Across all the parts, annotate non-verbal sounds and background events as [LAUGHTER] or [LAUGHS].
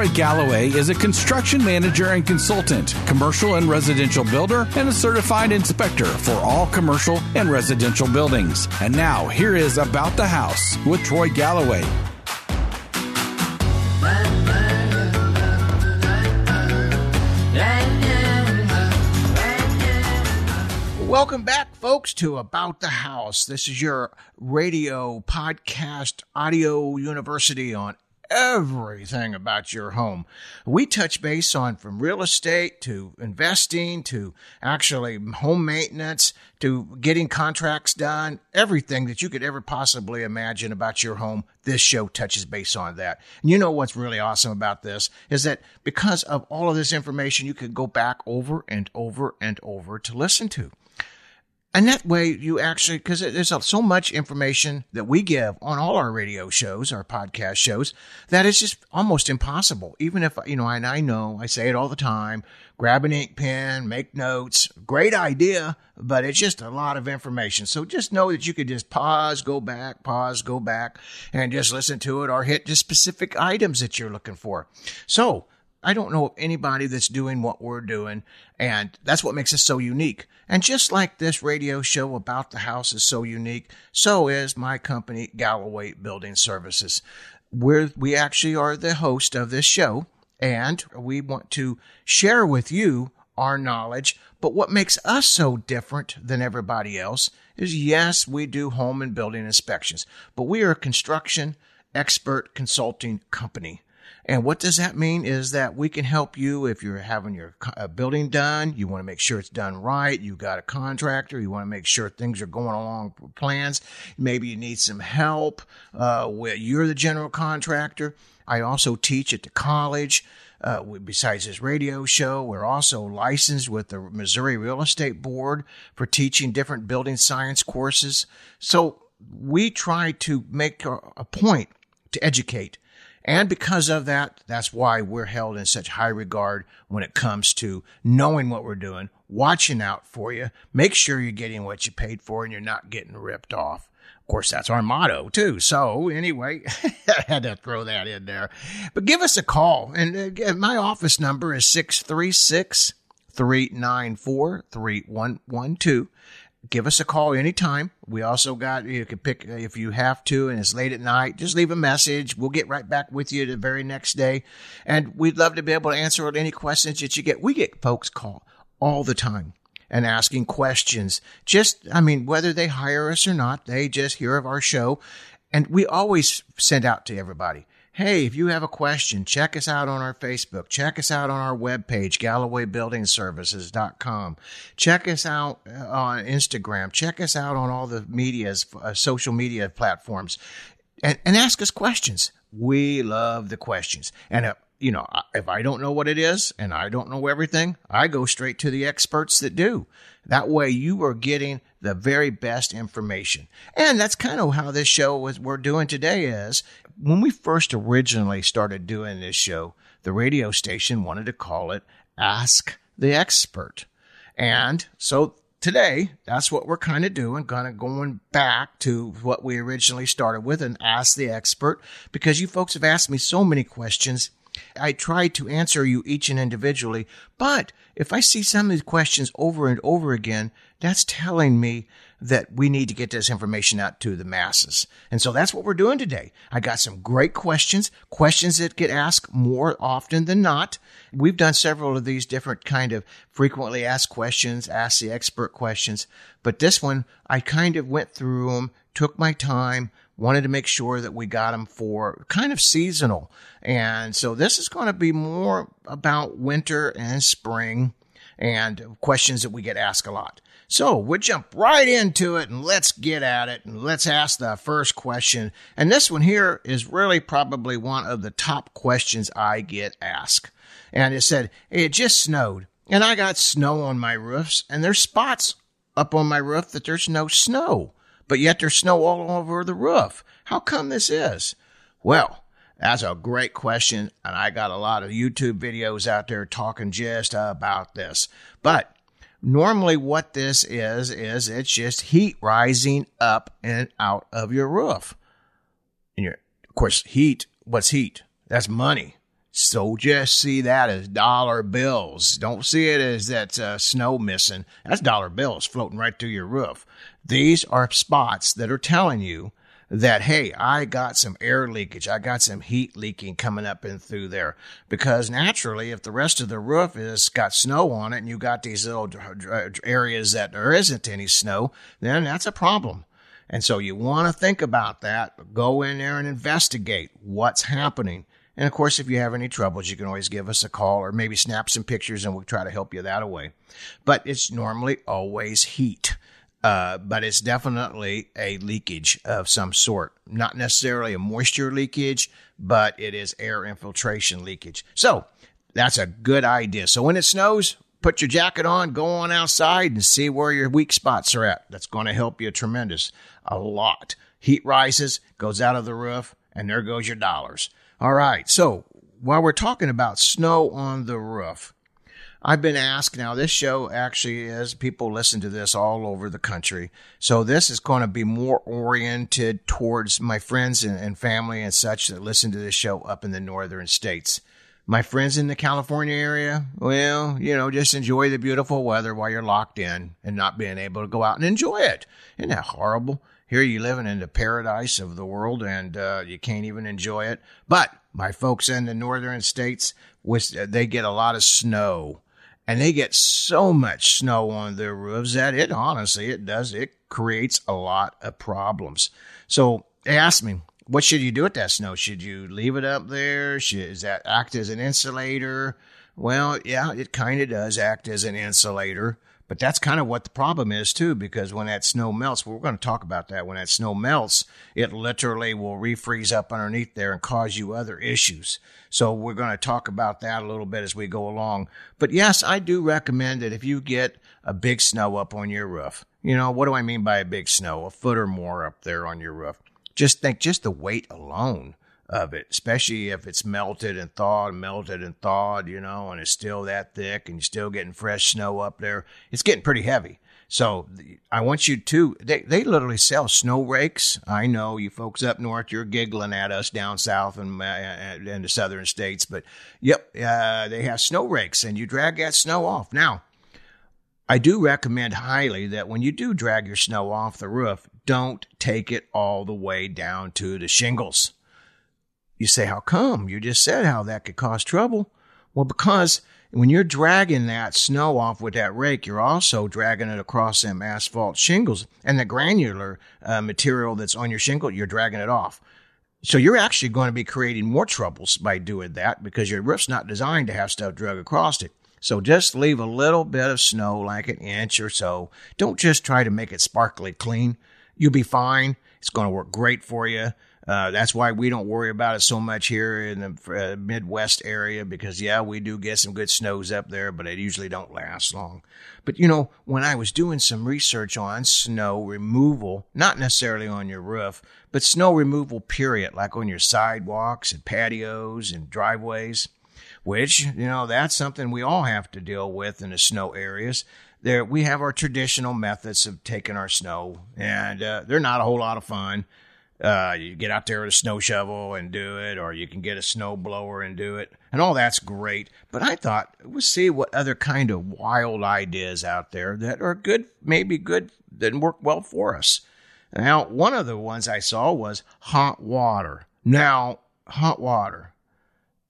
Troy Galloway is a construction manager and consultant, commercial and residential builder, and a certified inspector for all commercial and residential buildings. And now, here is About the House with Troy Galloway. Welcome back, folks, to About the House. This is your radio, podcast, audio university on everything about your home. We touch base on from real estate to investing to actually home maintenance to getting contracts done, everything that you could ever possibly imagine about your home. This show touches base on that. And you know what's really awesome about this is that because of all of this information, you can go back over and over and over to listen to. And that way you actually, because there's so much information that we give on all our radio shows, our podcast shows, that it's just almost impossible. Even if, you know, and I know I say it all the time, grab an ink pen, make notes, great idea, but it's just a lot of information. So just know that you could just pause, go back, pause, go back, and just listen to it or hit just specific items that you're looking for. So I don't know of anybody that's doing what we're doing. And that's what makes us so unique. And just like this radio show about the house is so unique, so is my company, Galloway Building Services. We're, we actually are the host of this show and we want to share with you our knowledge. But what makes us so different than everybody else is yes, we do home and building inspections, but we are a construction expert consulting company. And what does that mean is that we can help you if you're having your uh, building done, you want to make sure it's done right, you got a contractor, you want to make sure things are going along with plans, maybe you need some help, uh, you're the general contractor. I also teach at the college. Uh, besides this radio show, we're also licensed with the Missouri Real Estate Board for teaching different building science courses. So we try to make a point to educate and because of that, that's why we're held in such high regard when it comes to knowing what we're doing, watching out for you, make sure you're getting what you paid for and you're not getting ripped off. Of course, that's our motto too. So anyway, [LAUGHS] I had to throw that in there. But give us a call. And uh, my office number is 636 394 3112 give us a call anytime. We also got, you can pick uh, if you have to and it's late at night, just leave a message. We'll get right back with you the very next day. And we'd love to be able to answer any questions that you get. We get folks call all the time and asking questions. Just, I mean, whether they hire us or not, they just hear of our show. And we always send out to everybody Hey, if you have a question, check us out on our Facebook. Check us out on our webpage, GallowayBuildingServices.com. Check us out uh, on Instagram. Check us out on all the media's, uh, social media platforms and, and ask us questions. We love the questions. And, uh, you know, if I don't know what it is and I don't know everything, I go straight to the experts that do. That way you are getting the very best information. And that's kind of how this show is we're doing today is when we first originally started doing this show, the radio station wanted to call it Ask the Expert. And so today, that's what we're kind of doing, kind of going back to what we originally started with and ask the expert because you folks have asked me so many questions. I try to answer you each and individually, but if I see some of these questions over and over again, that's telling me that we need to get this information out to the masses. And so that's what we're doing today. I got some great questions, questions that get asked more often than not. We've done several of these different kind of frequently asked questions, ask the expert questions, but this one I kind of went through them, took my time, wanted to make sure that we got them for kind of seasonal. And so this is going to be more about winter and spring and questions that we get asked a lot. So we'll jump right into it and let's get at it and let's ask the first question. And this one here is really probably one of the top questions I get asked. And it said, it just snowed and I got snow on my roofs and there's spots up on my roof that there's no snow, but yet there's snow all over the roof. How come this is? Well, that's a great question, and I got a lot of YouTube videos out there talking just about this. But Normally, what this is, is it's just heat rising up and out of your roof. And your, of course, heat, what's heat? That's money. So just see that as dollar bills. Don't see it as that uh, snow missing. That's dollar bills floating right through your roof. These are spots that are telling you that, hey, I got some air leakage. I got some heat leaking coming up and through there. Because naturally, if the rest of the roof is got snow on it and you got these little areas that there isn't any snow, then that's a problem. And so you want to think about that. Go in there and investigate what's happening. And of course, if you have any troubles, you can always give us a call or maybe snap some pictures and we'll try to help you that way. But it's normally always heat. Uh, but it's definitely a leakage of some sort. Not necessarily a moisture leakage, but it is air infiltration leakage. So that's a good idea. So when it snows, put your jacket on, go on outside and see where your weak spots are at. That's going to help you tremendous, a lot. Heat rises, goes out of the roof, and there goes your dollars. All right. So while we're talking about snow on the roof, I've been asked now, this show actually is people listen to this all over the country. So this is going to be more oriented towards my friends and, and family and such that listen to this show up in the northern states. My friends in the California area, well, you know, just enjoy the beautiful weather while you're locked in and not being able to go out and enjoy it. Isn't that horrible? Here you living in the paradise of the world and uh, you can't even enjoy it. But my folks in the northern states, they get a lot of snow and they get so much snow on their roofs that it honestly it does it creates a lot of problems. So they asked me, what should you do with that snow? Should you leave it up there? Should, does that act as an insulator? Well, yeah, it kind of does act as an insulator. But that's kind of what the problem is too, because when that snow melts, we're going to talk about that. When that snow melts, it literally will refreeze up underneath there and cause you other issues. So we're going to talk about that a little bit as we go along. But yes, I do recommend that if you get a big snow up on your roof, you know, what do I mean by a big snow? A foot or more up there on your roof. Just think, just the weight alone of it, especially if it's melted and thawed, melted and thawed, you know, and it's still that thick and you're still getting fresh snow up there. It's getting pretty heavy. So I want you to, they, they literally sell snow rakes. I know you folks up north, you're giggling at us down south and uh, in the southern states, but yep, uh, they have snow rakes and you drag that snow off. Now, I do recommend highly that when you do drag your snow off the roof, don't take it all the way down to the shingles. You say, how come? You just said how that could cause trouble. Well, because when you're dragging that snow off with that rake, you're also dragging it across them asphalt shingles and the granular uh, material that's on your shingle, you're dragging it off. So you're actually going to be creating more troubles by doing that because your roof's not designed to have stuff drug across it. So just leave a little bit of snow, like an inch or so. Don't just try to make it sparkly clean. You'll be fine. It's going to work great for you. Uh, that's why we don't worry about it so much here in the uh, Midwest area because, yeah, we do get some good snows up there, but it usually don't last long. But, you know, when I was doing some research on snow removal, not necessarily on your roof, but snow removal, period, like on your sidewalks and patios and driveways, which, you know, that's something we all have to deal with in the snow areas there we have our traditional methods of taking our snow and uh, they're not a whole lot of fun uh, you get out there with a snow shovel and do it, or you can get a snow blower and do it, and all that's great. But I thought we'll see what other kind of wild ideas out there that are good, maybe good, that work well for us. Now, one of the ones I saw was hot water. Now, hot water.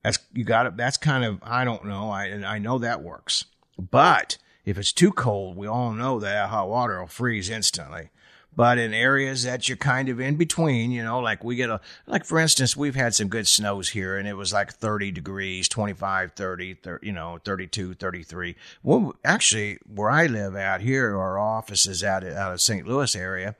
That's you got it. That's kind of I don't know. I I know that works, but if it's too cold, we all know that hot water will freeze instantly but in areas that you're kind of in between, you know, like we get a, like for instance, we've had some good snows here and it was like 30 degrees, 25, 30, 30 you know, 32, 33. Well, actually, where I live out here, our office is out, out of St. Louis area.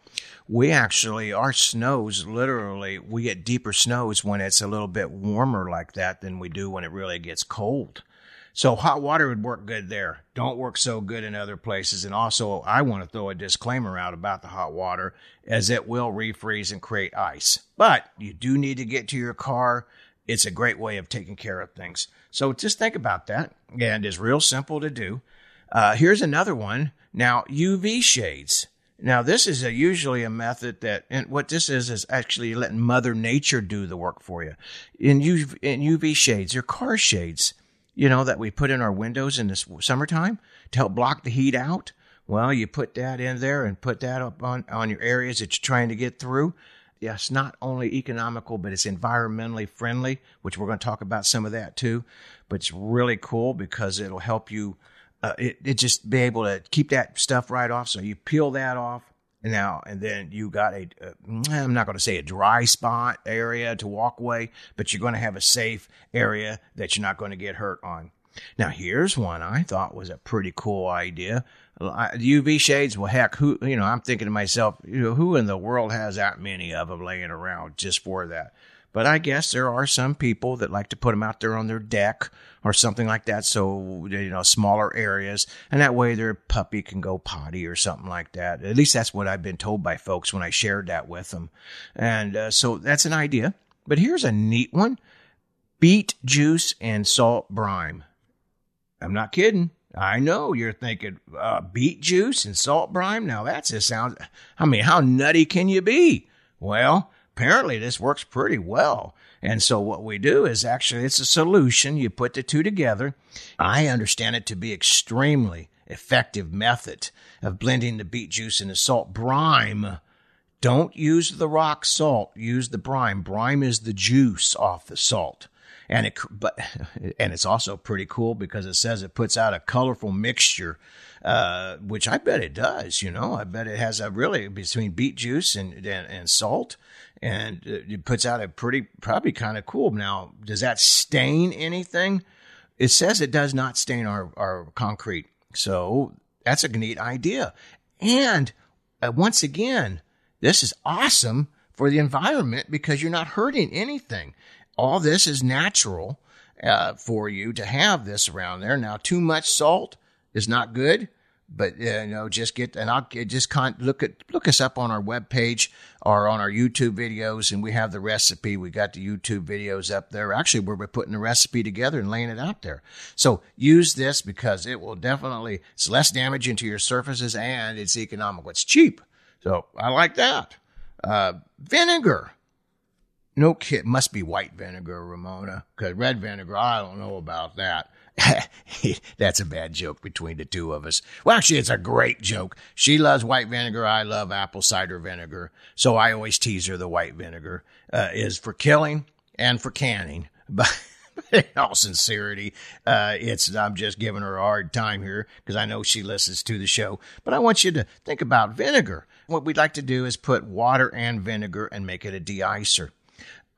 We actually, our snows literally, we get deeper snows when it's a little bit warmer like that than we do when it really gets cold. So hot water would work good there. Don't work so good in other places. And also, I want to throw a disclaimer out about the hot water as it will refreeze and create ice. But you do need to get to your car. It's a great way of taking care of things. So just think about that. And it's real simple to do. Uh, here's another one. Now, UV shades. Now, this is a, usually a method that, and what this is, is actually letting Mother Nature do the work for you. In UV, in UV shades your car shades, you know, that we put in our windows in this summertime to help block the heat out. Well, you put that in there and put that up on, on your areas that you're trying to get through. Yes, not only economical, but it's environmentally friendly, which we're going to talk about some of that too. But it's really cool because it'll help you uh, it, it just be able to keep that stuff right off. So you peel that off now, and then you got a, uh, I'm not going to say a dry spot area to walk away, but you're going to have a safe area that you're not going to get hurt on. Now, here's one I thought was a pretty cool idea. UV shades, well, heck, who, you know, I'm thinking to myself, you know, who in the world has that many of them laying around just for that? But I guess there are some people that like to put them out there on their deck or something like that. So, you know, smaller areas. And that way their puppy can go potty or something like that. At least that's what I've been told by folks when I shared that with them. And uh, so that's an idea. But here's a neat one beet juice and salt brine. I'm not kidding. I know you're thinking uh, beet juice and salt brine. Now that's just sounds. I mean, how nutty can you be? Well, apparently this works pretty well. And so what we do is actually it's a solution. You put the two together. I understand it to be extremely effective method of blending the beet juice and the salt brine. Don't use the rock salt. Use the brine. Brine is the juice off the salt. And it, [LAUGHS] but, and it's also pretty cool because it says it puts out a colorful mixture, uh, which I bet it does. You know, I bet it has a really between beet juice and, and, and salt and it puts out a pretty, probably kind of cool. Now, does that stain anything? It says it does not stain our, our concrete. So that's a neat idea. And uh, once again, this is awesome for the environment because you're not hurting anything. All this is natural uh, for you to have this around there. Now, too much salt is not good but you know, just get and I'll just con- look at look us up on our web page or on our YouTube videos, and we have the recipe. We got the YouTube videos up there. Actually, we're putting the recipe together and laying it out there. So use this because it will definitely it's less damaging to your surfaces and it's economical. It's cheap, so I like that. Uh, vinegar. No kid must be white vinegar, Ramona, because red vinegar, I don't know about that. [LAUGHS] That's a bad joke between the two of us. Well, actually, it's a great joke. She loves white vinegar. I love apple cider vinegar. So I always tease her the white vinegar uh, is for killing and for canning. [LAUGHS] But in all sincerity, uh, it's I'm just giving her a hard time here because I know she listens to the show. But I want you to think about vinegar. What we'd like to do is put water and vinegar and make it a deicer.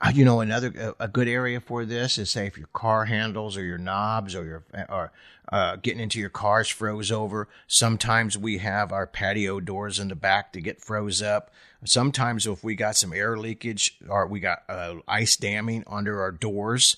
Uh, you know, another a good area for this is say if your car handles or your knobs or your or uh, getting into your cars froze over. Sometimes we have our patio doors in the back to get froze up. Sometimes if we got some air leakage or we got uh, ice damming under our doors,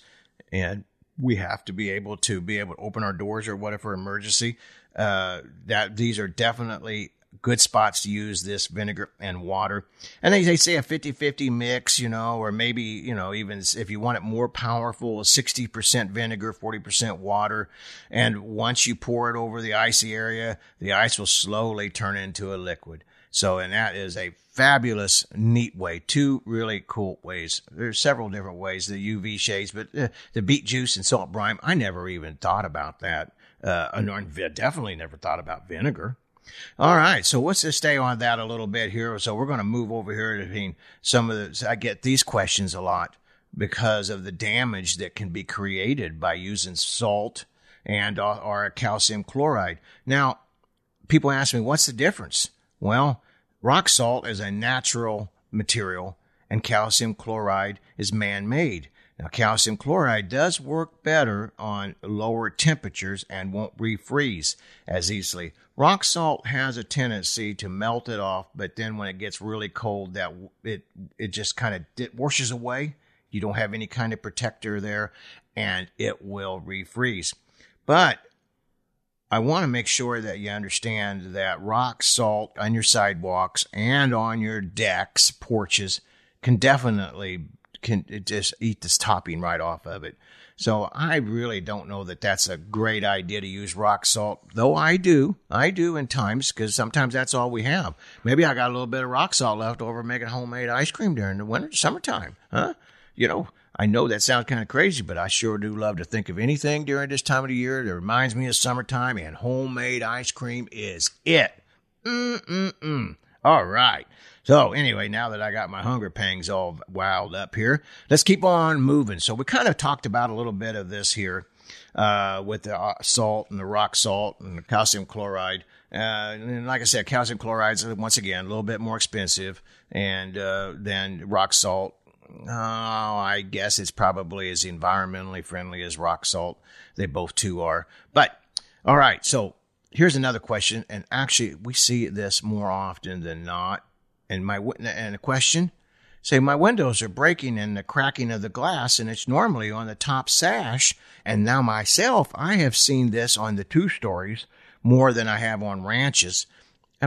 and we have to be able to be able to open our doors or whatever emergency. Uh, that these are definitely good spots to use this vinegar and water. And they, they say a 50 50 mix, you know, or maybe, you know, even if you want it more powerful, 60% vinegar, 40% water. And once you pour it over the icy area, the ice will slowly turn into a liquid. So, and that is a fabulous, neat way. Two really cool ways. There's several different ways, the UV shades, but uh, the beet juice and salt brine, I never even thought about that. Uh, I definitely never thought about vinegar. All right, so let's just stay on that a little bit here. So we're going to move over here to some of the. I get these questions a lot because of the damage that can be created by using salt and uh, or calcium chloride. Now, people ask me, what's the difference? Well, rock salt is a natural material, and calcium chloride is man-made. Now, calcium chloride does work better on lower temperatures and won't refreeze as easily. Rock salt has a tendency to melt it off, but then when it gets really cold, that it it just kind of it washes away. You don't have any kind of protector there, and it will refreeze. But I want to make sure that you understand that rock salt on your sidewalks and on your decks, porches can definitely can just eat this topping right off of it. So I really don't know that that's a great idea to use rock salt, though I do. I do in times because sometimes that's all we have. Maybe I got a little bit of rock salt left over making homemade ice cream during the winter, summertime, huh? You know, I know that sounds kind of crazy, but I sure do love to think of anything during this time of the year that reminds me of summertime, and homemade ice cream is it. Mm-mm-mm. All right. So anyway, now that I got my hunger pangs all wound up here, let's keep on moving. So we kind of talked about a little bit of this here uh, with the uh, salt and the rock salt and the calcium chloride. Uh, and like I said, calcium chloride is once again a little bit more expensive and uh, than rock salt. Oh, I guess it's probably as environmentally friendly as rock salt. They both two are. But all right, so here's another question, and actually we see this more often than not and my and a question? Say my windows are breaking and the cracking of the glass and it's normally on the top sash and now myself i have seen this on the two stories more than i have on ranches.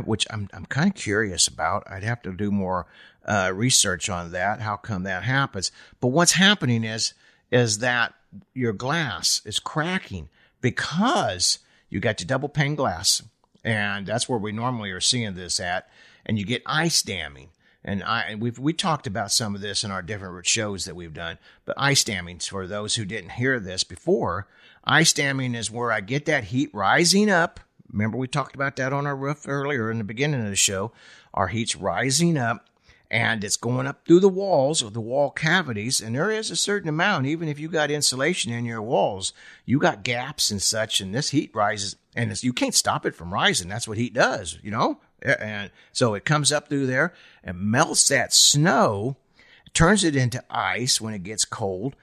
Which i'm, I'm kind of curious about. I'd have to do more uh, research on that. How come that happens? But what's happening is is that your glass is cracking because you got your double pane glass and that's where we normally are seeing this at and you get ice damming. And I we've we talked about some of this in our different shows that we've done. But ice damming, for those who didn't hear this before, ice damming is where I get that heat rising up. Remember we talked about that on our roof earlier in the beginning of the show. Our heat's rising up and it's going up through the walls or the wall cavities. And there is a certain amount, even if you got insulation in your walls, you got gaps and such, and this heat rises and you can't stop it from rising. That's what heat does, you know? And so it comes up through there and melts that snow, turns it into ice when it gets cold,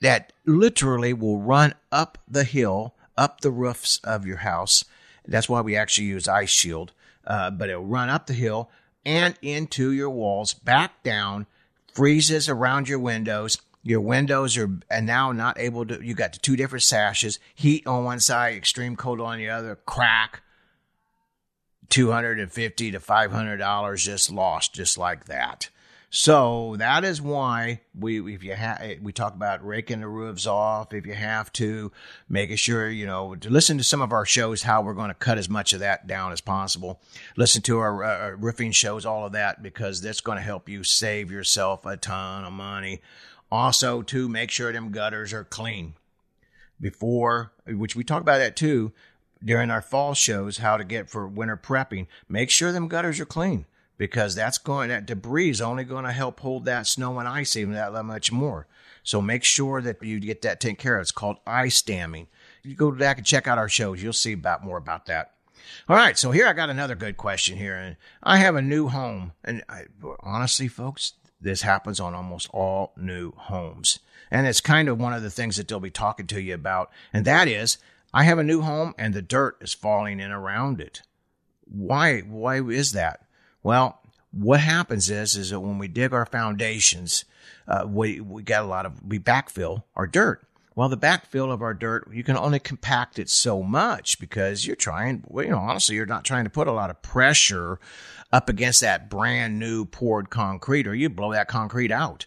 that literally will run up the hill, up the roofs of your house. That's why we actually use ice shield. Uh, but it'll run up the hill and into your walls, back down, freezes around your windows. Your windows are and now not able to, you got the two different sashes, heat on one side, extreme cold on the other, crack. 250 to 500 dollars just lost just like that. So that is why we if you have we talk about raking the roofs off if you have to making sure you know to listen to some of our shows how we're going to cut as much of that down as possible. Listen to our, uh, roofing shows all of that because that's going to help you save yourself a ton of money. Also to make sure them gutters are clean before which we talk about that too during our fall shows how to get for winter prepping. Make sure them gutters are clean because that's going that debris is only going to help hold that snow and ice even that much more. So make sure that you get that taken care of. It's called ice damming. You go back and check out our shows. You'll see about more about that. All right, so here I got another good question here, and I have a new home, and I, honestly, folks, this happens on almost all new homes, and it's kind of one of the things that they'll be talking to you about, and that is I have a new home and the dirt is falling in around it. Why? Why is that? Well, what happens is, is that when we dig our foundations, uh, we, we got a lot of, we backfill our dirt. Well, the backfill of our dirt, you can only compact it so much because you're trying, well, you know, honestly, you're not trying to put a lot of pressure up against that brand new poured concrete or you blow that concrete out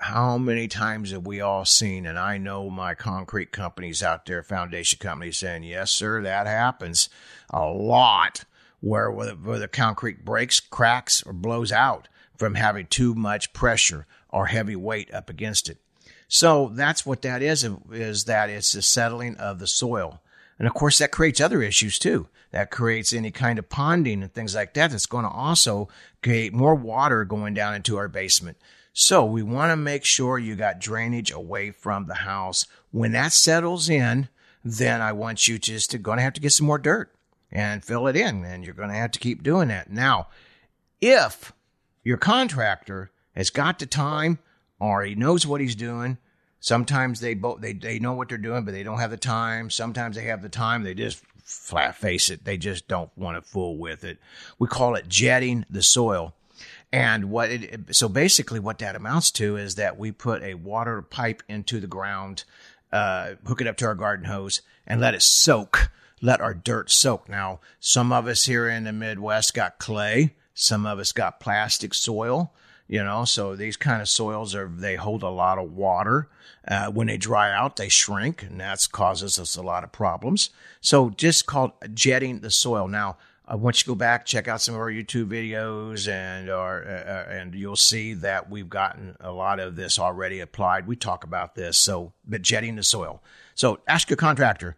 how many times have we all seen, and I know my concrete companies out there, foundation companies saying, yes, sir, that happens a lot where, where the concrete breaks, cracks, or blows out from having too much pressure or heavy weight up against it. So that's what that is, is that it's the settling of the soil. And of course, that creates other issues too. That creates any kind of ponding and things like that. That's going to also create more water going down into our basement. So we want to make sure you got drainage away from the house. When that settles in, then I want you just to going to have to get some more dirt and fill it in, and you're going to have to keep doing that. Now, if your contractor has got the time or he knows what he's doing, sometimes they both they they know what they're doing, but they don't have the time. Sometimes they have the time, they just flat face it, they just don't want to fool with it. We call it jetting the soil. And what it, so basically what that amounts to is that we put a water pipe into the ground, uh, hook it up to our garden hose and let it soak, let our dirt soak. Now, some of us here in the Midwest got clay. Some of us got plastic soil. you know. So these kind of soils are they hold a lot of water. Uh, when they dry out, they shrink, and that causes us a lot of problems. So just called jetting the soil. Now, uh, once you to go back, check out some of our YouTube videos, and our, uh, uh, and you'll see that we've gotten a lot of this already applied. We talk about this. So, but jetting the soil. So, ask your contractor,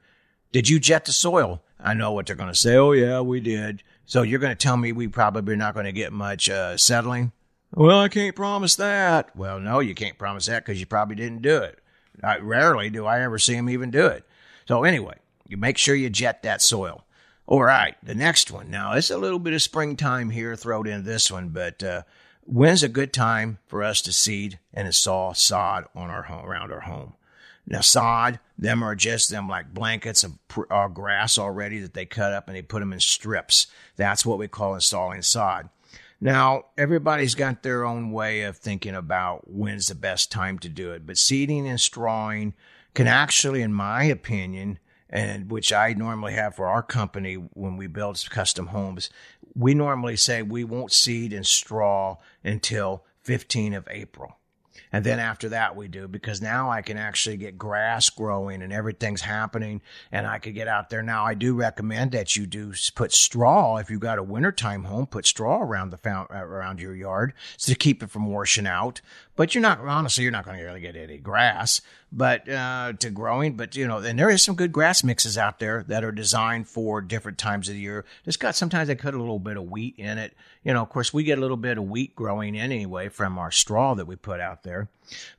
did you jet the soil? I know what they're going to say. Oh yeah, we did. So you're going to tell me we probably not going to get much uh, settling? Well, I can't promise that. Well, no, you can't promise that because you probably didn't do it. I, rarely do I ever see them even do it. So anyway, you make sure you jet that soil. All right, the next one. Now, it's a little bit of springtime here thrown in this one, but uh, when's a good time for us to seed and install sod on our home, around our home? Now, sod, them are just them like blankets of uh, grass already that they cut up and they put them in strips. That's what we call installing sod. Now, everybody's got their own way of thinking about when's the best time to do it, but seeding and strawing can actually, in my opinion, and which I normally have for our company when we build custom homes, we normally say we won't seed and straw until 15 of April. And then after that, we do because now I can actually get grass growing and everything's happening and I could get out there. Now, I do recommend that you do put straw if you've got a wintertime home, put straw around the uh, around your yard to keep it from washing out. But you're not, honestly, you're not going to really get any grass, but, uh, to growing. But, you know, and there is some good grass mixes out there that are designed for different times of the year. Just got, sometimes they put a little bit of wheat in it. You know, of course, we get a little bit of wheat growing in anyway from our straw that we put out there.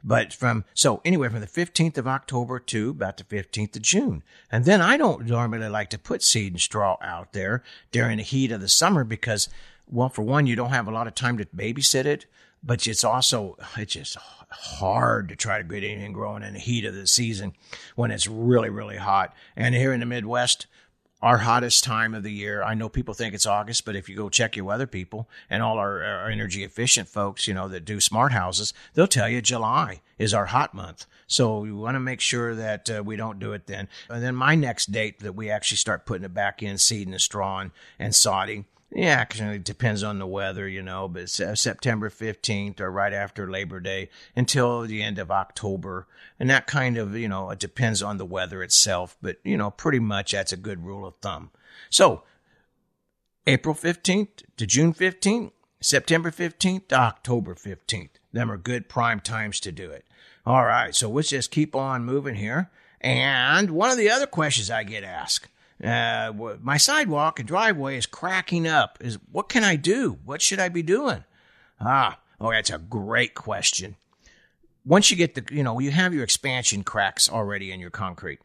But from, so anyway, from the 15th of October to about the 15th of June. And then I don't normally like to put seed and straw out there during the heat of the summer because, well, for one, you don't have a lot of time to babysit it but it's also it's just hard to try to get anything growing in the heat of the season when it's really really hot. And here in the Midwest, our hottest time of the year. I know people think it's August, but if you go check your weather people and all our, our energy efficient folks, you know, that do smart houses, they'll tell you July is our hot month. So we want to make sure that uh, we don't do it then. And then my next date that we actually start putting it back in, seeding and strawing and sodding yeah, it depends on the weather, you know, but September 15th or right after Labor Day until the end of October. And that kind of, you know, it depends on the weather itself, but, you know, pretty much that's a good rule of thumb. So, April 15th to June 15th, September 15th to October 15th. Them are good prime times to do it. All right, so let's just keep on moving here. And one of the other questions I get asked uh, my sidewalk and driveway is cracking up. Is what can I do? What should I be doing? Ah, oh, that's a great question. Once you get the, you know, you have your expansion cracks already in your concrete.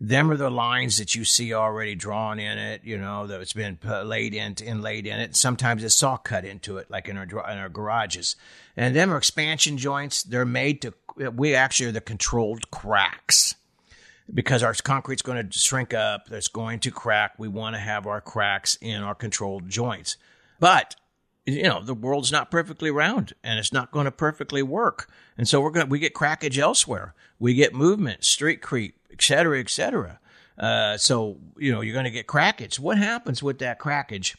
Them are the lines that you see already drawn in it, you know, that it's been laid in, inlaid in it. Sometimes it's saw cut into it, like in our, in our garages. And them are expansion joints. They're made to, we actually are the controlled cracks because our concrete's going to shrink up, it's going to crack. We want to have our cracks in our controlled joints. But you know, the world's not perfectly round and it's not going to perfectly work. And so we're going to, we get crackage elsewhere. We get movement, street creep, et cetera, et cetera. Uh, so, you know, you're going to get crackage. What happens with that crackage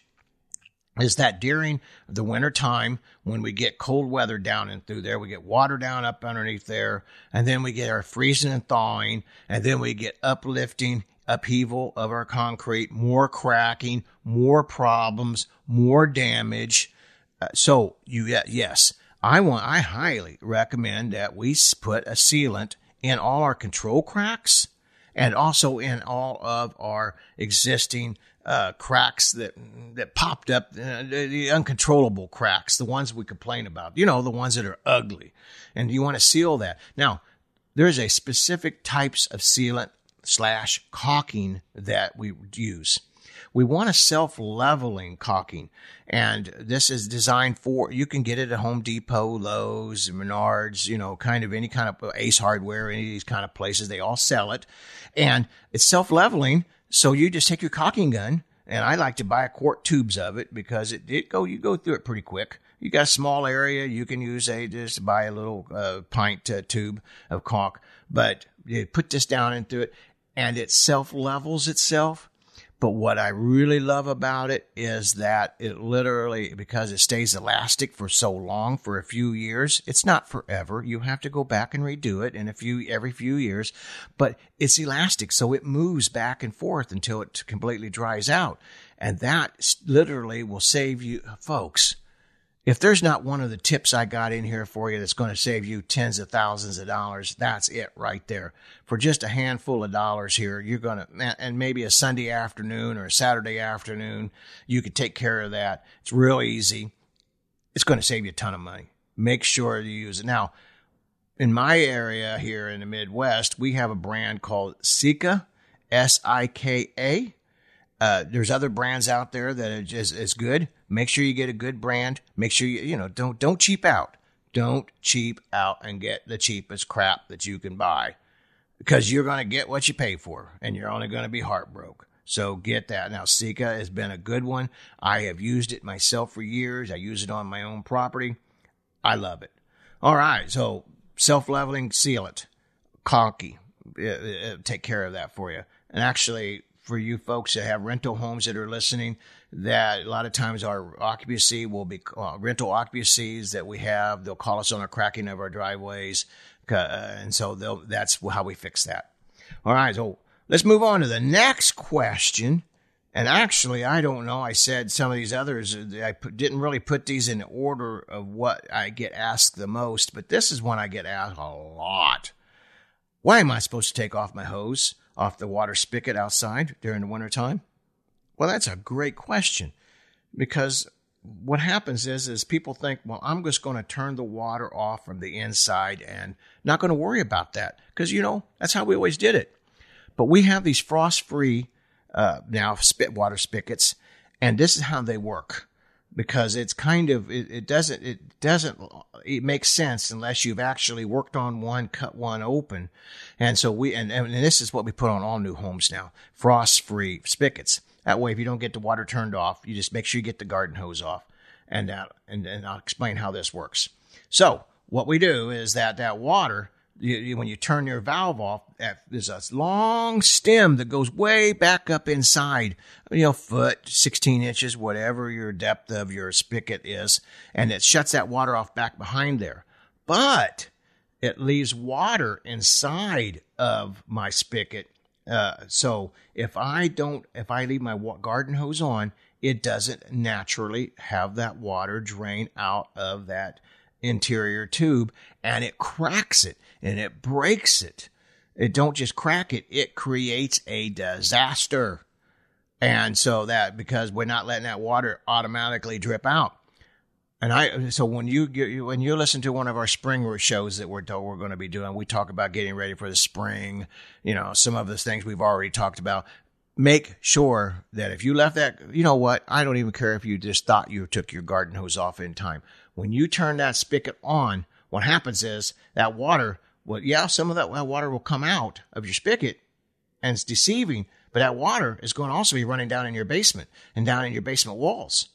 is that during the winter time when we get cold weather down and through there we get water down up underneath there and then we get our freezing and thawing and then we get uplifting upheaval of our concrete more cracking more problems more damage. Uh, so you yes i want i highly recommend that we put a sealant in all our control cracks and also in all of our existing uh, cracks that that popped up, uh, the uncontrollable cracks, the ones we complain about, you know, the ones that are ugly, and you want to seal that. Now, there's a specific types of sealant slash caulking that we use. We want a self-leveling caulking, and this is designed for. You can get it at Home Depot, Lowe's, Menards, you know, kind of any kind of Ace Hardware, any of these kind of places. They all sell it, and it's self-leveling so you just take your caulking gun, and I like to buy a quart tubes of it because it, it go you go through it pretty quick. You got a small area, you can use a just buy a little uh, pint uh, tube of caulk, but you put this down into it, and it self levels itself. But what I really love about it is that it literally, because it stays elastic for so long, for a few years, it's not forever. You have to go back and redo it in a few, every few years, but it's elastic. So it moves back and forth until it completely dries out. And that literally will save you, folks if there's not one of the tips I got in here for you that's going to save you tens of thousands of dollars, that's it right there. For just a handful of dollars here, you're going to, and maybe a Sunday afternoon or a Saturday afternoon, you could take care of that. It's real easy. It's going to save you a ton of money. Make sure you use it. Now, in my area here in the Midwest, we have a brand called Sika, S I K A. Uh, there's other brands out there that just as good. Make sure you get a good brand. Make sure you you know don't don't cheap out. Don't cheap out and get the cheapest crap that you can buy because you're going to get what you pay for and you're only going to be heartbroken. So get that. Now, Sika has been a good one. I have used it myself for years. I use it on my own property. I love it. All right. So self leveling sealant, Conky, uh, uh, take care of that for you. And actually, for you folks that have rental homes that are listening, that a lot of times our occupancy will be uh, rental occupancies that we have. They'll call us on the cracking of our driveways, uh, and so that's how we fix that. All right, so let's move on to the next question. And actually, I don't know. I said some of these others, uh, I didn't really put these in order of what I get asked the most, but this is one I get asked a lot. Why am I supposed to take off my hose off the water spigot outside during the wintertime? Well, that's a great question because what happens is is people think, well, I'm just going to turn the water off from the inside and not going to worry about that because you know that's how we always did it. But we have these frost-free uh, now spit water spigots, and this is how they work because it's kind of it, it doesn't it doesn't it makes sense unless you've actually worked on one, cut one open, and so we and, and this is what we put on all new homes now: frost-free spigots. That way, if you don't get the water turned off, you just make sure you get the garden hose off. And, uh, and, and I'll explain how this works. So what we do is that that water, you, you, when you turn your valve off, there's a long stem that goes way back up inside, you know, foot, 16 inches, whatever your depth of your spigot is, and it shuts that water off back behind there. But it leaves water inside of my spigot uh, so if I don't, if I leave my garden hose on, it doesn't naturally have that water drain out of that interior tube and it cracks it and it breaks it. It don't just crack it, it creates a disaster. And so that because we're not letting that water automatically drip out. And I, so when you when you listen to one of our spring shows that we're we're going to be doing, we talk about getting ready for the spring. You know, some of the things we've already talked about. Make sure that if you left that, you know what? I don't even care if you just thought you took your garden hose off in time. When you turn that spigot on, what happens is that water, well, yeah, some of that water will come out of your spigot, and it's deceiving. But that water is going to also be running down in your basement and down in your basement walls.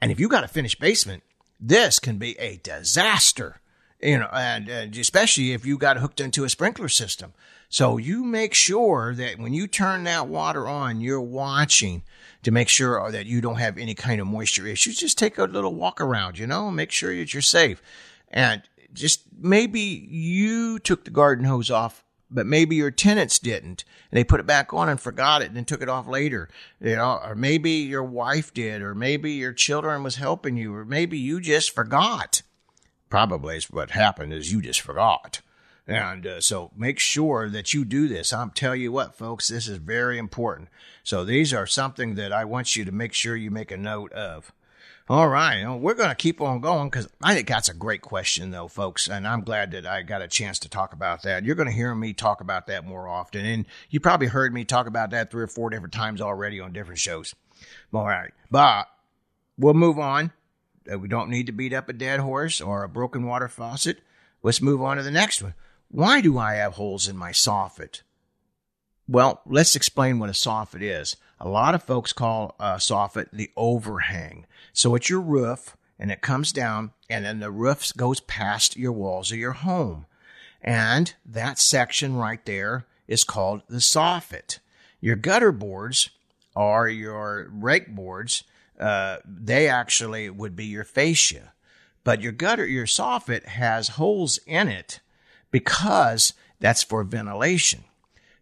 And if you got a finished basement, this can be a disaster, you know, and, and especially if you got hooked into a sprinkler system. So you make sure that when you turn that water on, you're watching to make sure that you don't have any kind of moisture issues. Just take a little walk around, you know, make sure that you're safe. And just maybe you took the garden hose off but maybe your tenants didn't. And they put it back on and forgot it and then took it off later. You know or maybe your wife did or maybe your children was helping you or maybe you just forgot. Probably is what happened is you just forgot. And uh, so make sure that you do this. I'm tell you what folks this is very important. So these are something that i want you to make sure you make a note of all right. Well, we're going to keep on going because I think that's a great question, though, folks. And I'm glad that I got a chance to talk about that. You're going to hear me talk about that more often. And you probably heard me talk about that three or four different times already on different shows. All right. But we'll move on. Uh, we don't need to beat up a dead horse or a broken water faucet. Let's move on to the next one. Why do I have holes in my soffit? Well, let's explain what a soffit is. A lot of folks call a soffit the overhang. So it's your roof and it comes down and then the roof goes past your walls of your home. And that section right there is called the soffit. Your gutter boards are your rake boards, uh, they actually would be your fascia. But your gutter, your soffit has holes in it because that's for ventilation.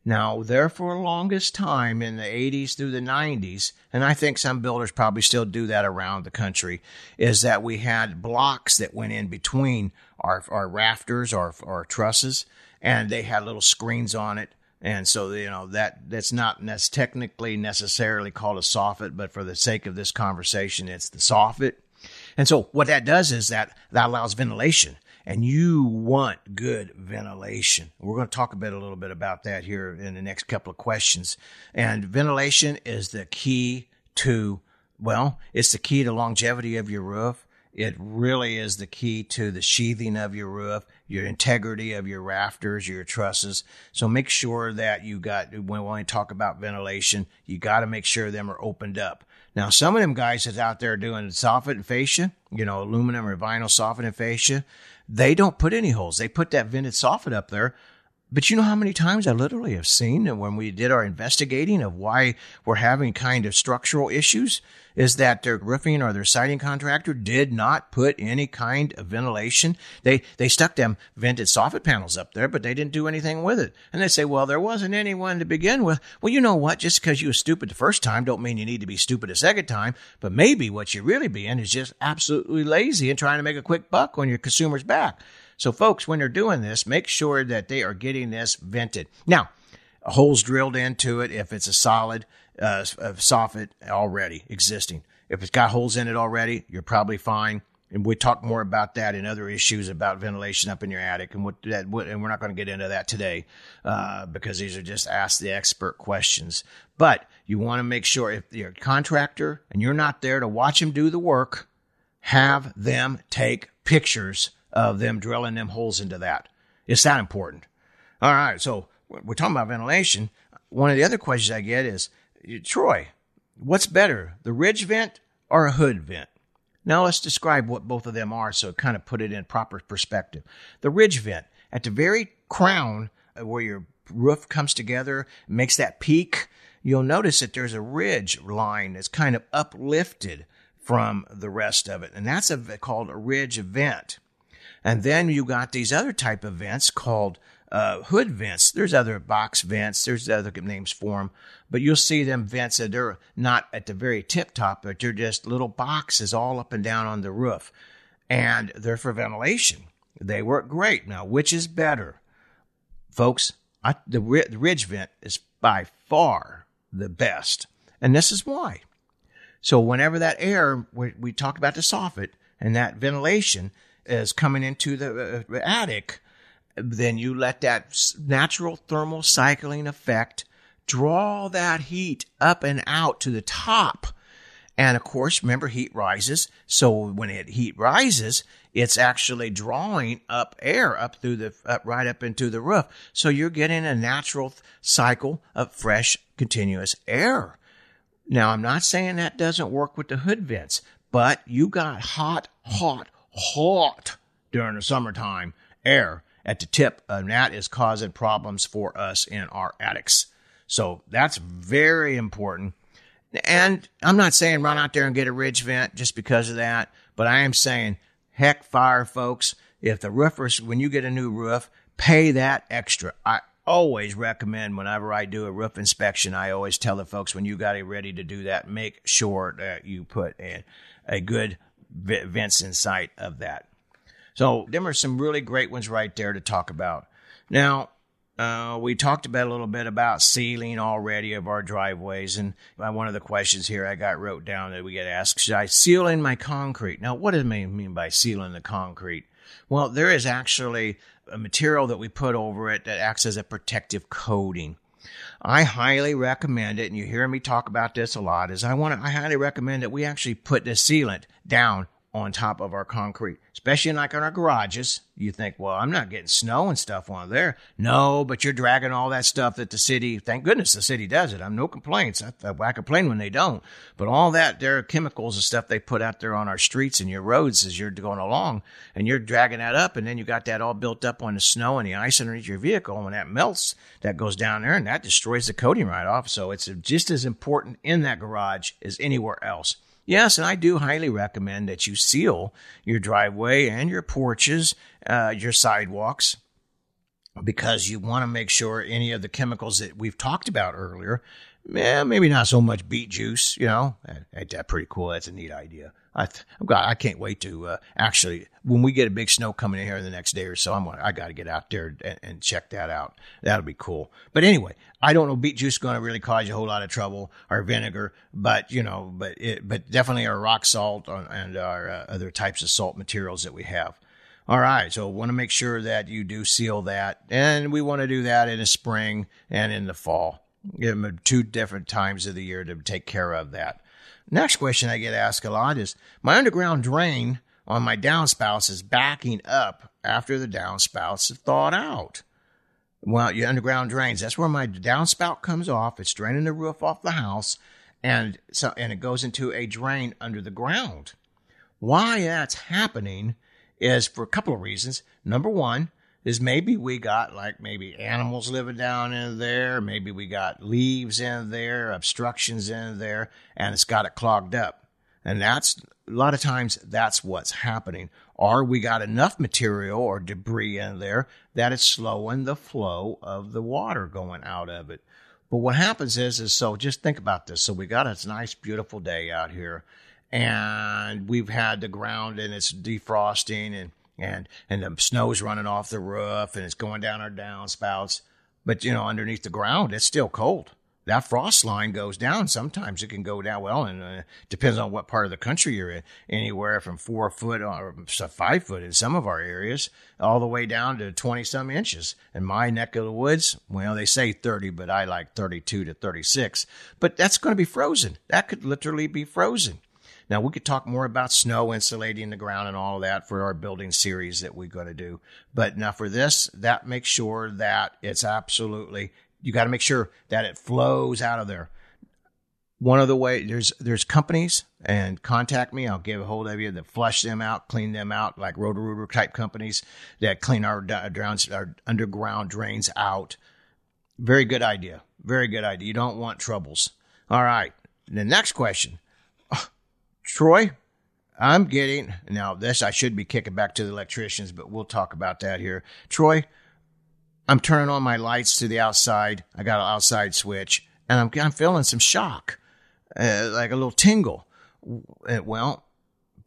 Now, there for the longest time in the 80s through the 90s, and I think some builders probably still do that around the country, is that we had blocks that went in between our, our rafters, our, our trusses, and they had little screens on it. And so, you know, that that's not that's technically necessarily called a soffit, but for the sake of this conversation, it's the soffit. And so what that does is that that allows ventilation and you want good ventilation. We're going to talk a bit a little bit about that here in the next couple of questions. And ventilation is the key to well, it's the key to longevity of your roof. It really is the key to the sheathing of your roof, your integrity of your rafters, your trusses. So make sure that you got, when we talk about ventilation, you got to make sure them are opened up. Now, some of them guys that's out there doing soffit and fascia, you know, aluminum or vinyl soffit and fascia, they don't put any holes. They put that vented soffit up there. But you know how many times I literally have seen when we did our investigating of why we're having kind of structural issues is that their roofing or their siding contractor did not put any kind of ventilation. They they stuck them vented soffit panels up there, but they didn't do anything with it. And they say, well, there wasn't anyone to begin with. Well, you know what? Just because you were stupid the first time don't mean you need to be stupid a second time. But maybe what you're really being is just absolutely lazy and trying to make a quick buck on your consumer's back. So, folks, when they're doing this, make sure that they are getting this vented. Now, holes drilled into it if it's a solid uh, soffit already existing. If it's got holes in it already, you're probably fine. And we talk more about that in other issues about ventilation up in your attic, and what that. What, and we're not going to get into that today uh, because these are just ask the expert questions. But you want to make sure if you're a contractor and you're not there to watch them do the work, have them take pictures of them drilling them holes into that. It's that important. All right, so we're talking about ventilation. One of the other questions I get is, Troy, what's better, the ridge vent or a hood vent? Now let's describe what both of them are so kind of put it in proper perspective. The ridge vent, at the very crown uh, where your roof comes together, makes that peak, you'll notice that there's a ridge line that's kind of uplifted from the rest of it. And that's a, called a ridge vent. And then you got these other type of vents called uh, hood vents. There's other box vents. There's other names for them, but you'll see them vents that they're not at the very tip top, but they're just little boxes all up and down on the roof, and they're for ventilation. They work great. Now, which is better, folks? I, the, ridge vent is by far the best, and this is why. So, whenever that air, we, we talk about the soffit and that ventilation, is coming into the uh, attic, then you let that natural thermal cycling effect draw that heat up and out to the top. And of course, remember, heat rises. So when it heat rises, it's actually drawing up air up through the, up, right up into the roof. So you're getting a natural cycle of fresh, continuous air. Now, I'm not saying that doesn't work with the hood vents, but you got hot, hot, hot during the summertime air at the tip, and that is causing problems for us in our attics. So that's very important. And I'm not saying run out there and get a ridge vent just because of that, but I am saying, heck, fire folks, if the roofers, when you get a new roof, pay that extra. I always recommend whenever I do a roof inspection, I always tell the folks when you got it ready to do that, make sure that you put in a good vents in sight of that. So them are some really great ones right there to talk about. Now, uh, we talked about a little bit about sealing already of our driveways, and one of the questions here I got wrote down that we get asked: Should I seal in my concrete? Now, what does it mean by sealing the concrete? Well, there is actually a material that we put over it that acts as a protective coating. I highly recommend it, and you hear me talk about this a lot. Is I want to, I highly recommend that we actually put the sealant down on top of our concrete, especially in like in our garages. You think, well, I'm not getting snow and stuff on there. No, but you're dragging all that stuff that the city, thank goodness the city does it. I'm no complaints. I, I complain when they don't. But all that, there are chemicals and stuff they put out there on our streets and your roads as you're going along and you're dragging that up. And then you got that all built up on the snow and the ice underneath your vehicle. And when that melts, that goes down there and that destroys the coating right off. So it's just as important in that garage as anywhere else. Yes, and I do highly recommend that you seal your driveway and your porches, uh, your sidewalks, because you want to make sure any of the chemicals that we've talked about earlier, eh, maybe not so much beet juice, you know, that's that pretty cool. That's a neat idea. I th- I can't wait to uh, actually when we get a big snow coming in here the next day or so. I'm gonna, I got to get out there and, and, check that out. That'll be cool. But anyway, I don't know beet juice is going to really cause you a whole lot of trouble or vinegar, but you know, but it, but definitely our rock salt and our uh, other types of salt materials that we have. All right, so want to make sure that you do seal that, and we want to do that in the spring and in the fall. Give them two different times of the year to take care of that. Next question I get asked a lot is my underground drain on my downspouts is backing up after the downspouts have thawed out. Well, your underground drains, that's where my downspout comes off. It's draining the roof off the house and so and it goes into a drain under the ground. Why that's happening is for a couple of reasons. Number one, is maybe we got like maybe animals living down in there, maybe we got leaves in there, obstructions in there, and it's got it clogged up. And that's a lot of times that's what's happening. Or we got enough material or debris in there that it's slowing the flow of the water going out of it. But what happens is, is so just think about this. So we got a nice, beautiful day out here, and we've had the ground and it's defrosting and and and the snow's running off the roof and it's going down our downspouts. But you know, underneath the ground, it's still cold. That frost line goes down. Sometimes it can go down well, and uh, depends on what part of the country you're in. Anywhere from four foot or five foot in some of our areas, all the way down to twenty some inches. In my neck of the woods, well, they say thirty, but I like thirty-two to thirty-six. But that's going to be frozen. That could literally be frozen. Now, we could talk more about snow insulating the ground and all of that for our building series that we're going to do. But now for this, that makes sure that it's absolutely, you got to make sure that it flows out of there. One of the way there's there's companies and contact me. I'll give a hold of you that flush them out, clean them out, like Roto-Rooter type companies that clean our, our underground drains out. Very good idea. Very good idea. You don't want troubles. All right. The next question Troy, I'm getting now this I should be kicking back to the electricians, but we'll talk about that here. Troy, I'm turning on my lights to the outside. I got an outside switch, and I'm I'm feeling some shock, uh, like a little tingle. Uh, well,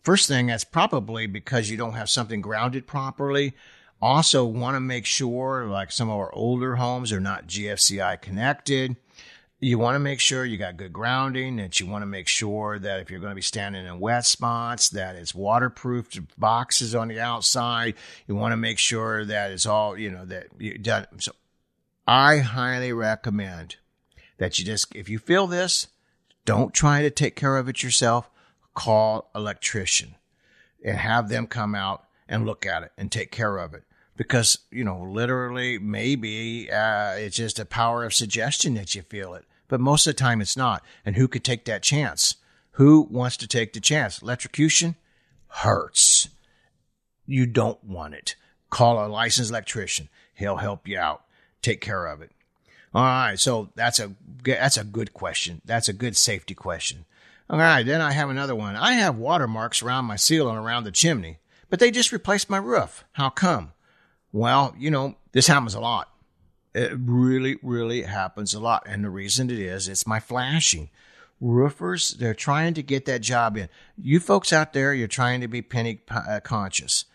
first thing that's probably because you don't have something grounded properly. Also, want to make sure, like some of our older homes are not GFCI connected you want to make sure you got good grounding that you want to make sure that if you're going to be standing in wet spots that it's waterproof boxes on the outside. You want to make sure that it's all you know that you done so i highly recommend that you just if you feel this don't try to take care of it yourself. Call electrician and have them come out and look at it and take care of it because you know literally maybe uh, it's just a power of suggestion that you feel it. But most of the time it's not. And who could take that chance? Who wants to take the chance? Electrocution hurts. You don't want it. Call a licensed electrician. He'll help you out. Take care of it. All right. So that's a that's a good question. That's a good safety question. All right. Then i have another one. I have watermarks around my ceiling around the chimney but they just replaced my roof. How come well, you know, this happens a lot. It really, really happens a lot. And the reason it is, it's my flashing. Roofers, they're trying to get that job in. You folks out there, you're trying to be penny uh, conscious.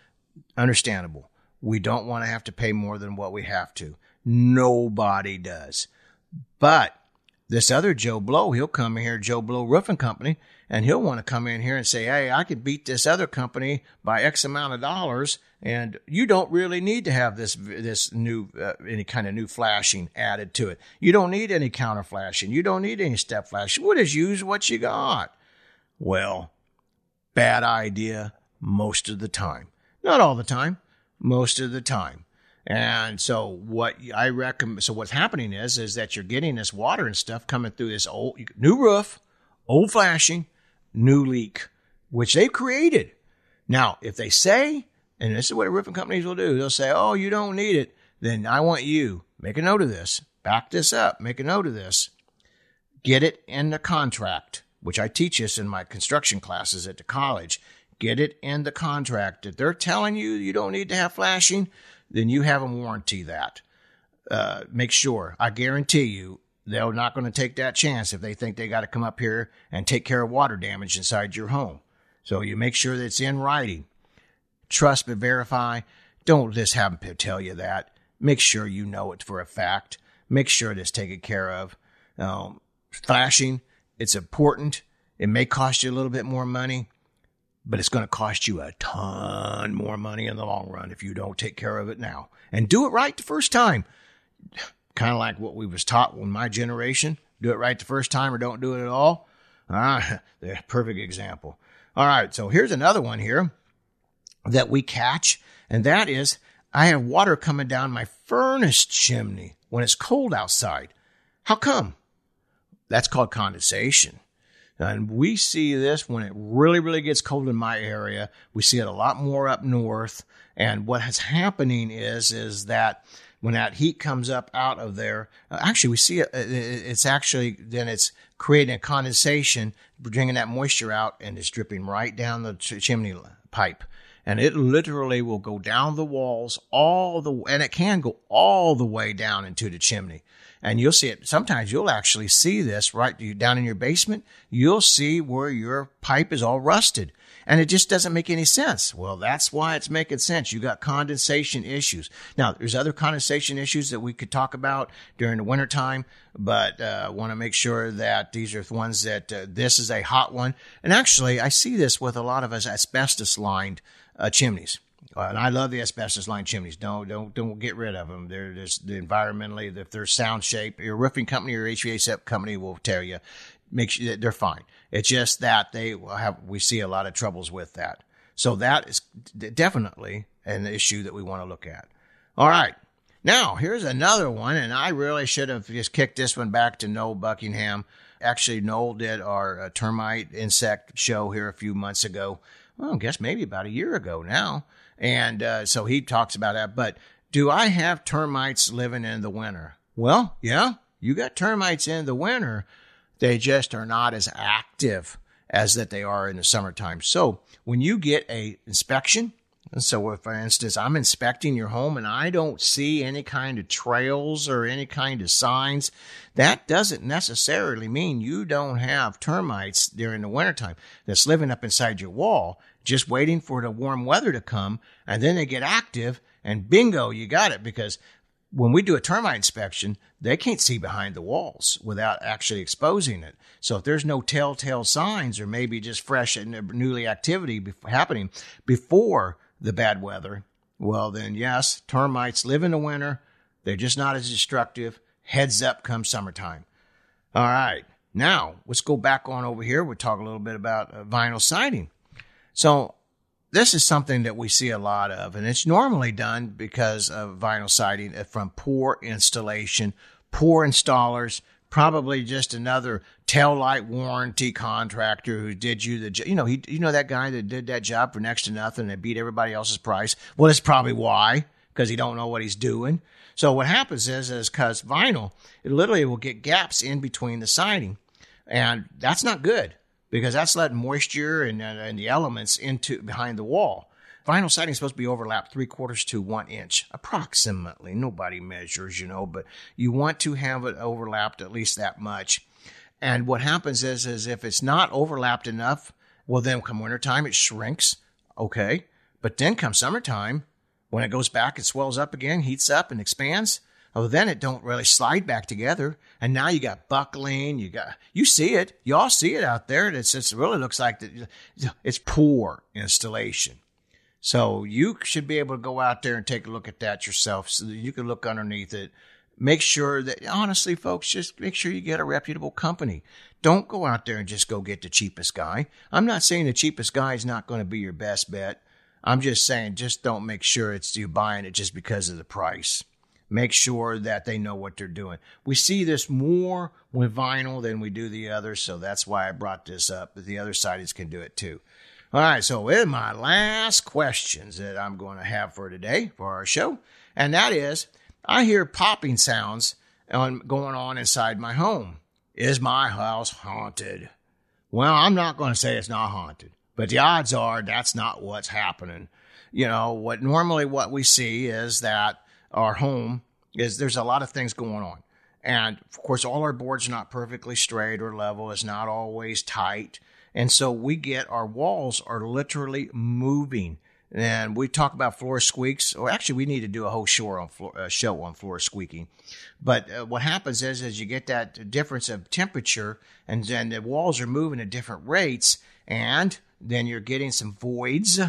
Understandable. We don't want to have to pay more than what we have to. Nobody does. But this other Joe Blow, he'll come here, Joe Blow Roofing Company, and he'll want to come in here and say, Hey, I could beat this other company by X amount of dollars. And you don't really need to have this, this new, uh, any kind of new flashing added to it. You don't need any counter flashing. You don't need any step flashing. We'll just use what you got. Well, bad idea. most of the time. Not all the time, most of the time. And so what I recommend, so what's happening is, is that you're getting this water and stuff coming through this old, new roof, old flashing, new leak, which they've created. Now, if they say, and this is what roofing companies will do, they'll say, oh, you don't need it. Then I want you, make a note of this, back this up, make a note of this, get it in the contract, which I teach this in my construction classes at the college. Get it in the contract. If they're telling you you don't need to have flashing, then you have them warranty that. Uh, make sure. I guarantee you they're not going to take that chance if they think they got to come up here and take care of water damage inside your home. So you make sure that it's in writing. Trust but verify. Don't just have them tell you that. Make sure you know it for a fact. Make sure it's taken care of. Um, flashing, it's important. It may cost you a little bit more money, but it's going to cost you a ton more money in the long run if you don't take care of it now and do it right the first time. Kind of like what we was taught when my generation, do it right the first time or don't do it at all. Ah, [LAUGHS] the perfect example. All right. So here's another one here that we catch. And that is I have water coming down my furnace chimney when it's cold outside. How come? That's called condensation. And we see this when it really, really gets cold in my area. We see it a lot more up north. And what is happening is, is that when that heat comes up out of there, uh, actually we see it, it's actually, then it's creating a condensation, bringing that moisture out and it's dripping right down the ch- chimney pipe. And it literally will go down the walls all the, and it can go all the way down into the chimney and you'll see it. Sometimes you'll actually see this right down in your basement. You'll see where your pipe is all rusted and it just doesn't make any sense. Well, that's why it's making sense. You got condensation issues. Now, there's other condensation issues that we could talk about during the wintertime, but uh, want to make sure that these are the ones that uh, this is a hot one. And actually, I see this with a lot of us asbestos lined uh, chimneys. And I love the asbestos lined chimneys. Don't don't don't get rid of them. They're just the environmentally if they're sound shape. Your roofing company or HVAC company will tell you make sure that they're fine. It's just that they have we see a lot of troubles with that. So that is definitely an issue that we want to look at. All right. Now, here's another one, and I really should have just kicked this one back to Noel Buckingham. Actually, Noel did our uh, termite insect show here a few months ago. Well, I guess maybe about a year ago now. And uh, so he talks about that. But do I have termites living in the winter? Well, yeah, you got termites in the winter. They just are not as active as that they are in the summertime. So when you get a inspection, and so if, for instance, I'm inspecting your home and I don't see any kind of trails or any kind of signs, that doesn't necessarily mean you don't have termites during the wintertime that's living up inside your wall just waiting for the warm weather to come. And then they get active and bingo, you got it. Because when we do a termite inspection, they can't see behind the walls without actually exposing it. So if there's no telltale signs or maybe just fresh and newly activity happening before the bad weather, well, then yes, termites live in the winter. They're just not as destructive. Heads up come summertime. All right. Now let's go back on over here. We'll talk a little bit about uh, vinyl siding. So this is something that we see a lot of, and it's normally done because of vinyl siding from poor installation, poor installers, probably just another tail light warranty contractor who did you the. You know, he, you know that guy that did that job for next to nothing and beat everybody else's price. Well, that's probably why, because he don't know what he's doing. So what happens is, is because vinyl, it literally will get gaps in between the siding, and that's not good because that's letting moisture and, and the elements into behind the wall. Vinyl siding is supposed to be overlapped three quarters to one inch, approximately. Nobody measures, you know, but you want to have it overlapped at least that much. And what happens is, is if it's not overlapped enough, well, then come wintertime, it shrinks. Okay. But then come summertime, when it goes back, it swells up again, heats up and expands. Oh, then it don't really slide back together. And now you got buckling. You got, you see it. You all see it out there. It's, it really looks like the, it's poor installation. So you should be able to go out there and take a look at that yourself so that you can look underneath it make sure that honestly folks just make sure you get a reputable company don't go out there and just go get the cheapest guy i'm not saying the cheapest guy is not going to be your best bet i'm just saying just don't make sure it's you buying it just because of the price make sure that they know what they're doing we see this more with vinyl than we do the others so that's why i brought this up but the other sides can do it too all right so in my last questions that i'm going to have for today for our show and that is I hear popping sounds on, going on inside my home. Is my house haunted? Well, I'm not going to say it's not haunted, but the odds are that's not what's happening. You know, what normally what we see is that our home is there's a lot of things going on. And of course, all our boards not perfectly straight or level. It's not always tight. And so we get our walls are literally moving. And we talk about floor squeaks, or actually, we need to do a whole show on floor, uh, show on floor squeaking. But uh, what happens is, is you get that difference of temperature, and then the walls are moving at different rates, and then you're getting some voids,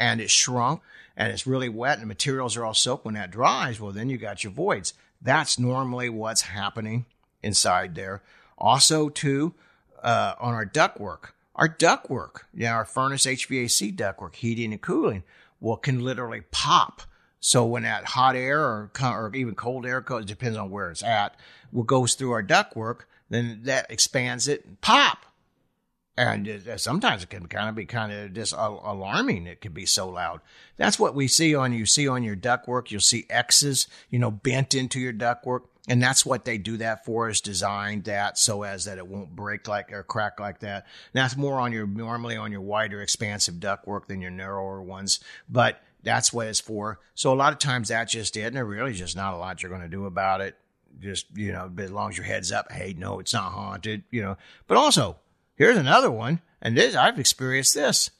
and it's shrunk, and it's really wet, and the materials are all soaked. When that dries, well, then you got your voids. That's normally what's happening inside there. Also, too, uh, on our ductwork our ductwork, yeah, our furnace HVAC ductwork, heating and cooling, well, can literally pop. So when that hot air or, or even cold air goes, depends on where it's at, what goes through our ductwork, then that expands it and pop. And sometimes it can kind of be kind of just alarming. It can be so loud. That's what we see on you see on your ductwork. You'll see X's, you know, bent into your ductwork. And that's what they do that for is designed that so as that it won't break like or crack like that. And that's more on your normally on your wider expansive ductwork than your narrower ones. But that's what it's for. So a lot of times that's just it, and there really just not a lot you're going to do about it. Just you know, as long as your head's up, hey, no, it's not haunted, you know. But also, here's another one, and this I've experienced this,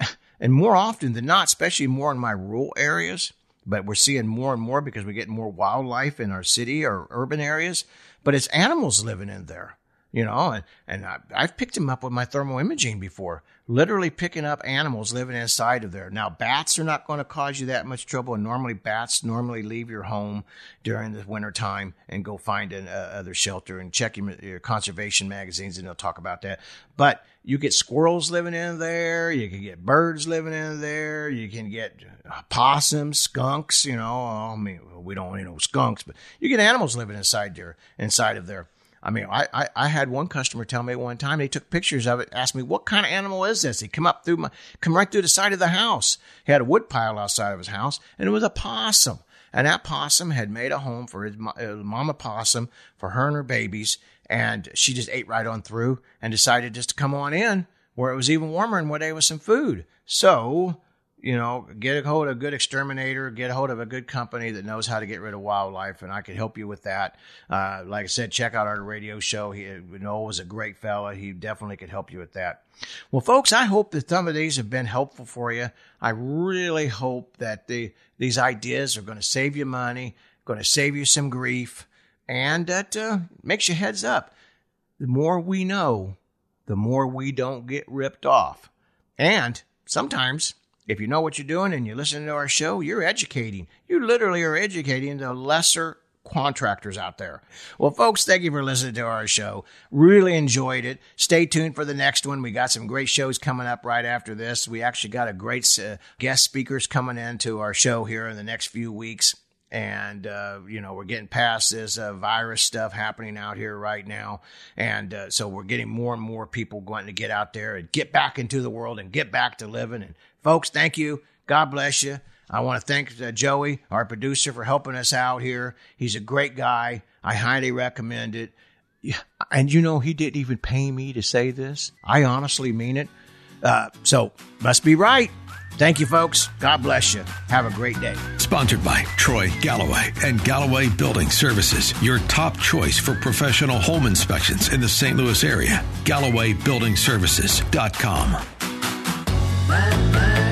[LAUGHS] and more often than not, especially more in my rural areas but we're seeing more and more because we get more wildlife in our city or urban areas. But it's animals living in there, you know, and, and I, I've picked them up with my thermal imaging before, literally picking up animals living inside of there. Now, bats are not going to cause you that much trouble. And normally, bats normally leave your home during the winter time and go find an uh, shelter and check your, your conservation magazines, and they'll talk about that. But you get squirrels living in there. You can get birds living in there. You can get possums, skunks. You know, I mean, we don't you know skunks, but you get animals living inside there, inside of there. I mean, I, I, I, had one customer tell me one time they took pictures of it, asked me what kind of animal is this? He come up through my, come right through the side of the house. He had a wood pile outside of his house, and it was a possum. And that possum had made a home for his uh, mama possum for her and her babies and she just ate right on through and decided just to come on in where it was even warmer and where there was some food. So, you know, get a hold of a good exterminator, get a hold of a good company that knows how to get rid of wildlife, and I can help you with that. Uh, like I said, check out our radio show. He, Noel was a great fella. He definitely could help you with that. Well, folks, I hope that some of these have been helpful for you. I really hope that the, these ideas are going to save you money, going to save you some grief, and that uh, makes you heads up. The more we know, the more we don't get ripped off. And sometimes, if you know what you're doing and you listen to our show, you're educating. You literally are educating the lesser contractors out there. Well, folks, thank you for listening to our show. Really enjoyed it. Stay tuned for the next one. We got some great shows coming up right after this. We actually got a great uh, guest speakers coming into our show here in the next few weeks and uh, you know we're getting past this uh, virus stuff happening out here right now and uh, so we're getting more and more people going to get out there and get back into the world and get back to living and folks thank you god bless you i want to thank uh, joey our producer for helping us out here he's a great guy i highly recommend it and you know he didn't even pay me to say this i honestly mean it uh, so must be right Thank you, folks. God bless you. Have a great day. Sponsored by Troy Galloway and Galloway Building Services, your top choice for professional home inspections in the St. Louis area. GallowayBuildingServices.com. Bye-bye.